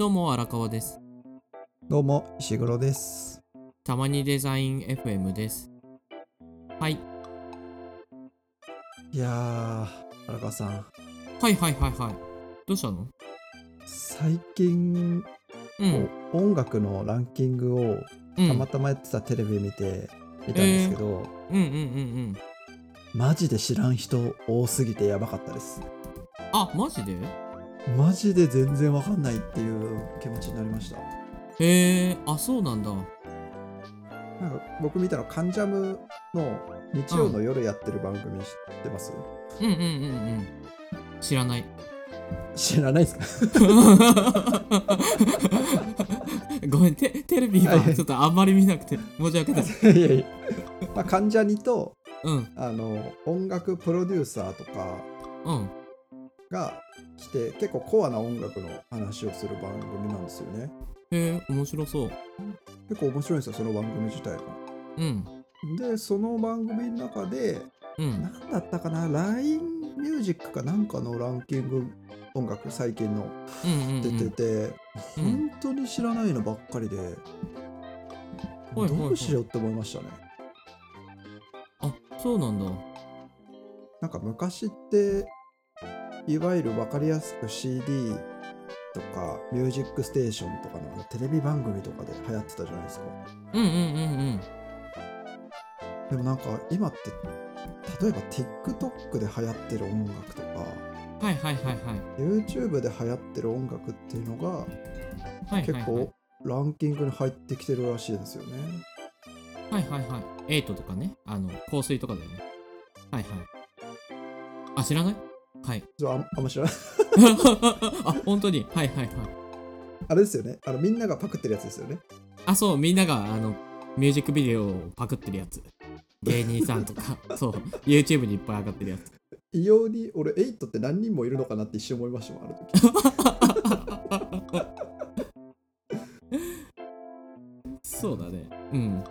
どうも荒川です。どうも石黒です。たまにデザイン FM です。はい。いやー、荒川さん、はいはいはいはい。どうしたの？最近、うん。音楽のランキングをうん、たまたまやってたテレビ見て見たんですけど、うんうんうんうん。マジで知らん人多すぎてやばかったです。あ、マジで？マジで全然わかんないっていう気持ちになりました。へえー、あ、そうなんだ。なんか僕見たのカンジャムの日曜の夜やってる番組知ってます、うんうんうんうん。知らない。知らないですか？ごめん、テテレビはちょっとあんまり見なくて申し訳ない。いやいや、まあ、関ジャニとうんあの音楽プロデューサーとかうん。が来て結構コアな音楽の話をする番組なんですよねへえ、面白そう。結構面白いんですよその番組自体がうん。でその番組の中でうん。何だったかな LINE ミュージックかなんかのランキング音楽最近のうんうん、うん。出てて、うん本当に知らないのばっかりで、はいはいどうしようって思いましたねあ、そうなんだ。なんか昔っていわゆる分かりやすく CD とか「ミュージックステーション」とかのテレビ番組とかで流行ってたじゃないですかうんうんうんでもなんか今って例えば TikTok で流行ってる音楽とかうん。はいはいはいはい。YouTube で流行ってる音楽っていうのがはいはい結はい構ランキングに入ってきてるらしいですよね。はいはいはい。エイトとかね。あの、香水とかだよね。はいはい。あ、知らない？はい。ああんあんま知らない。あ、本当にはいはいはい。あれですよね。あのみんながパクってるやつですよね。あ、そう、みんなが、あの、ミュージックビデオをパクってるやつ。芸人さんとか、そう、YouTube にいっぱい上がってるやつ。異様に俺8って何人もいるのかなって一瞬思いましたもん、ある時。そうだね。うん。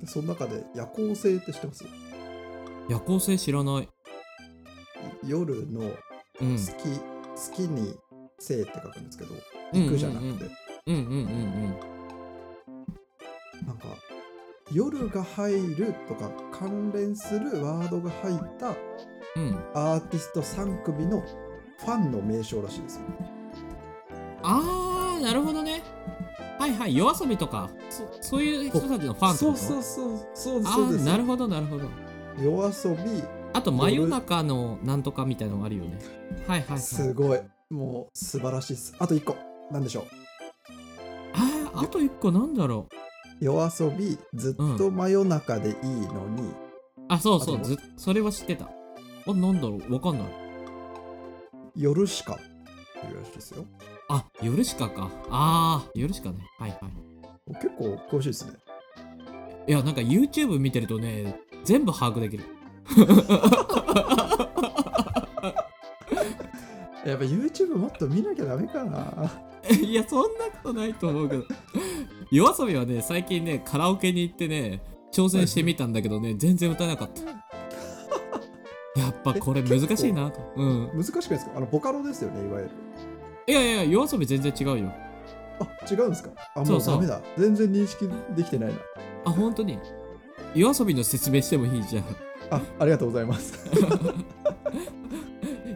でその中で夜行性って知ってます？夜行性知らない。夜のうん。月、月に性って書くんですけど、うんうんうん行くじゃなくて、うんうんうんなんか夜が入るとか関連するワードが入ったうん。うん。アーティスト3組のファンの名称らしいですよ。あー、なるほどね。はいはい。夜遊びとか、そそういう人たちのファンと？そうそうそうそうですあそうですーなるほどなるほど。夜遊びあと真夜中のなんとかみたいなのがあるよね。はいはいはい。すごいもう素晴らしいですあと1個なんでしょうあーあと一個なんだろう。夜遊びずっと真夜中でいいのに、あ、そうそう、ずそれは知ってた。あ、なんだろうわかんない。夜しかっていうらしいですよあ、夜しかか。あー、夜しかね。はいはい。結構詳しいですねいや、なんか YouTube 見てるとね、全部把握できる。やっぱ YouTube もっと見なきゃダメかな いや、そんなことないと思うけど。夜遊びはね、最近ね、カラオケに行ってね、挑戦してみたんだけどね、全然歌えなかった。やっぱこれ難しいなと。うん。難しくないですか？あのボカロですよねいわゆるいやいや、夜遊び全然違うよ。あ違うんですか？あもうダメだ全然認識できてないなあ、本当に？夜遊びの説明してもいいじゃん。あありがとうございます。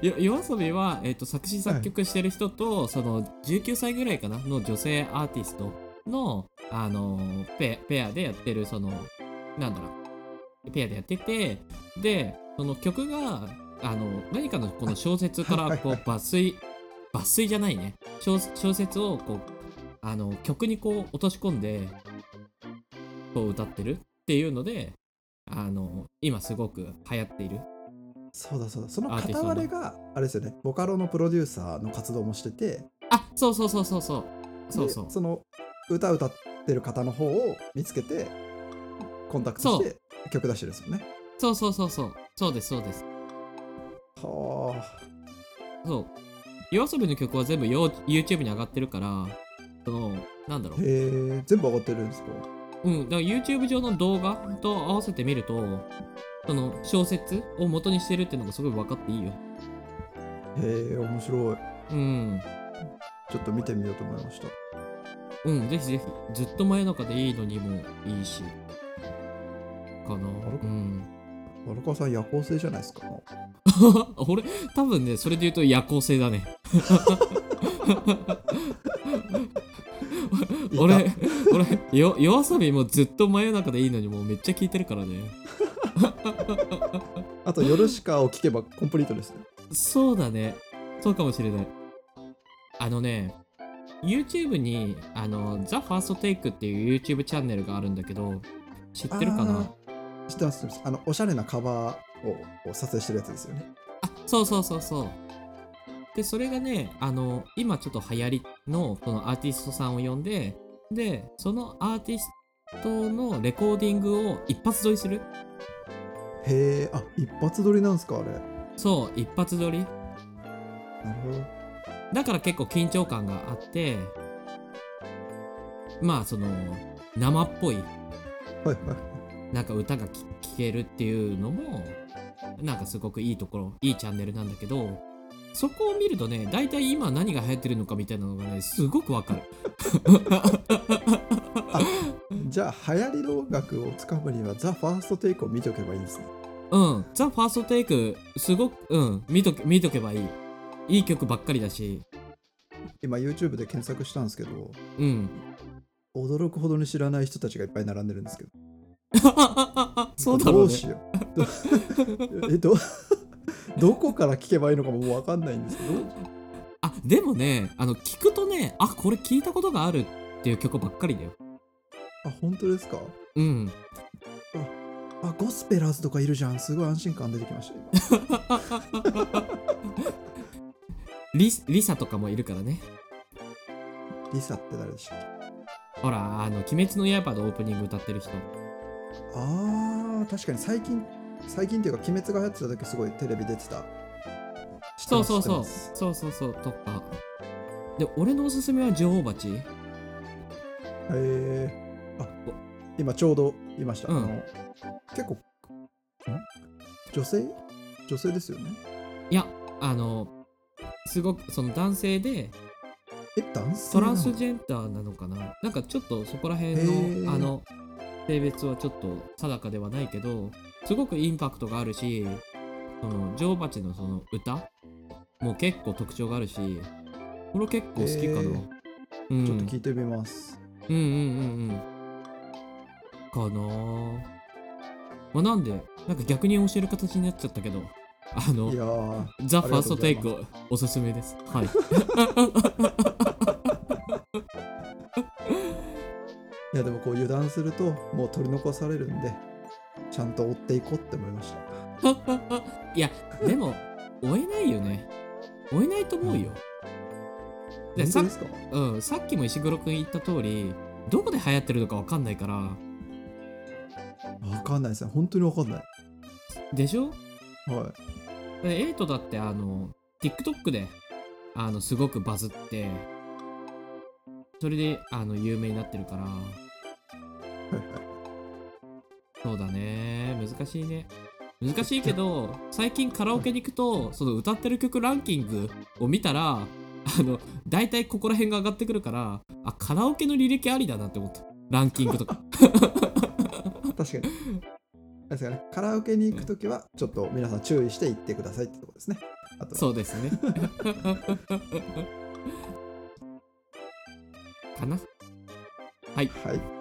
よ夜遊びは、えっと作詞作曲してる人と、その19歳ぐらいかな？の女性アーティストの、あのペペアでやってるそのなんだろう。ペアでやっててでその曲があの何かのこの小説からこうはい抜粋抜粋じゃないね。小小説をこうあの曲にこう落とし込んでこう歌ってるっていうのであの今すごく流行っている。そうだそうだ。その片割れがあれですよね。ボカロのプロデューサーの活動もしてて。あそうそうそうそうそう。そうそう。でその歌歌ってる方の方を見つけてコンタクトして曲出してるんですよね。そうそうそうそう。そうですそうです。はそう。夜遊びの曲は全部よ YouTube に上がってるからそのなんだろあへうえ全部上がってるんですか？うんだから YouTube 上の動画と合わせてみるとその小説を元にしてるっていうのがすごい分かっていいよへえ面白いうんちょっと見てみようと思いました。うん、ぜひぜひ、ずっと真夜中でいいのにもいいし。かな。れうん。荒川さん夜行性じゃないですか？俺、多分ね、それで言うと夜行性だね。俺、俺、よ夜遊びもずっと真夜中でいいのにもうめっちゃ聞いてるからね。あと夜しかを聞けばコンプリートですね。そうだね。そうかもしれない。あのね、YouTube に、あの、The First Take っていう YouTube チャンネルがあるんだけど、知ってるかな？あー知ってます知ってます。あの、おしゃれなカバーをを撮影してるやつですよね。あ、そうそうそうそう。で、それがね、あの、今ちょっと流行りのこのアーティストさんを呼んで、で、そのアーティストのレコーディングを一発撮りするへえ、あ、一発撮りなんですか、あれ。そう、一発撮り。なるほど。だから結構緊張感があって、まあその、生っぽい、はいはい。なんか歌が聴けるっていうのも、なんかすごくいいところ、いいチャンネルなんだけど、そこを見るとね、大体今何が流行ってるのかみたいなのがね、すごくわかる。じゃあ、流行りの音楽をつかむには、ザ・ファーストテイクを見ておけばいいんですね。うん、ザ・ファーストテイク、すごく、うん、見とけ見とけばいい。いい曲ばっかりだし、今、YouTube で検索したんですけど、うん。驚くほどに知らない人たちがいっぱい並んでるんですけど。そうだろうねどうし。よう。どえ、ど、どこから聞けばいいのかももうわかんないんですけど。あ、でもね、あの、聞くとね、あ、これ聞いたことがあるっていう曲ばっかりだよ。あ、本当ですか？うん。あ、ゴスペラーズとかいるじゃん。すごい安心感出てきました。リリサとかもいるからね。リサって誰でしたっけ？ほら、あの、鬼滅の刃のオープニング歌ってる人。あー、確かに最近、最近っていうか、鬼滅が流行ってた時すごいテレビ出てた。そうそうそう。そうそうそう。とか。で、俺のおすすめは女王蜂？へえあ今ちょうど言いました、うんあの結構ん？女性？女性ですよね？いや、あの、すごく、その男性で、え男性トランスジェンダーなのかな？なんかちょっとそこら辺へーの、あの、性別はちょっと定かではないけど、すごくインパクトがあるし、その、女王蜂のその歌も結構特徴があるし、これ結構好きかな。へーうん、ちょっと聞いてみます、うんうんうんうん。かなぁ。まあ、なんで、なんか逆に教える形になっちゃったけど、あのザ・ファーストテイクおすすめです。はい。いやでもこう油断するともう取り残されるんでちゃんと追っていこうって思いました。いや、でも、追えないよね。追えないと思うよ。でさ本当ですか？うん、さっきも石黒くん言った通り、どこで流行ってるのかわかんないから、わかんないですね。本当にわかんない。でしょ？はでエイトだって、あの、TikTok で、あの、すごくバズって、それで、あの、有名になってるから、いはいはいそうだね。難しいね。難しいけど、最近カラオケに行くと、その歌ってる曲ランキングを見たら、あの、大体ここら辺が上がってくるから、あ、カラオケの履歴ありだなって思った。ランキングとか。確かにですかねカラオケに行くときはちょっと皆さん注意して行ってくださいってとこですねあとそうですね。かなはい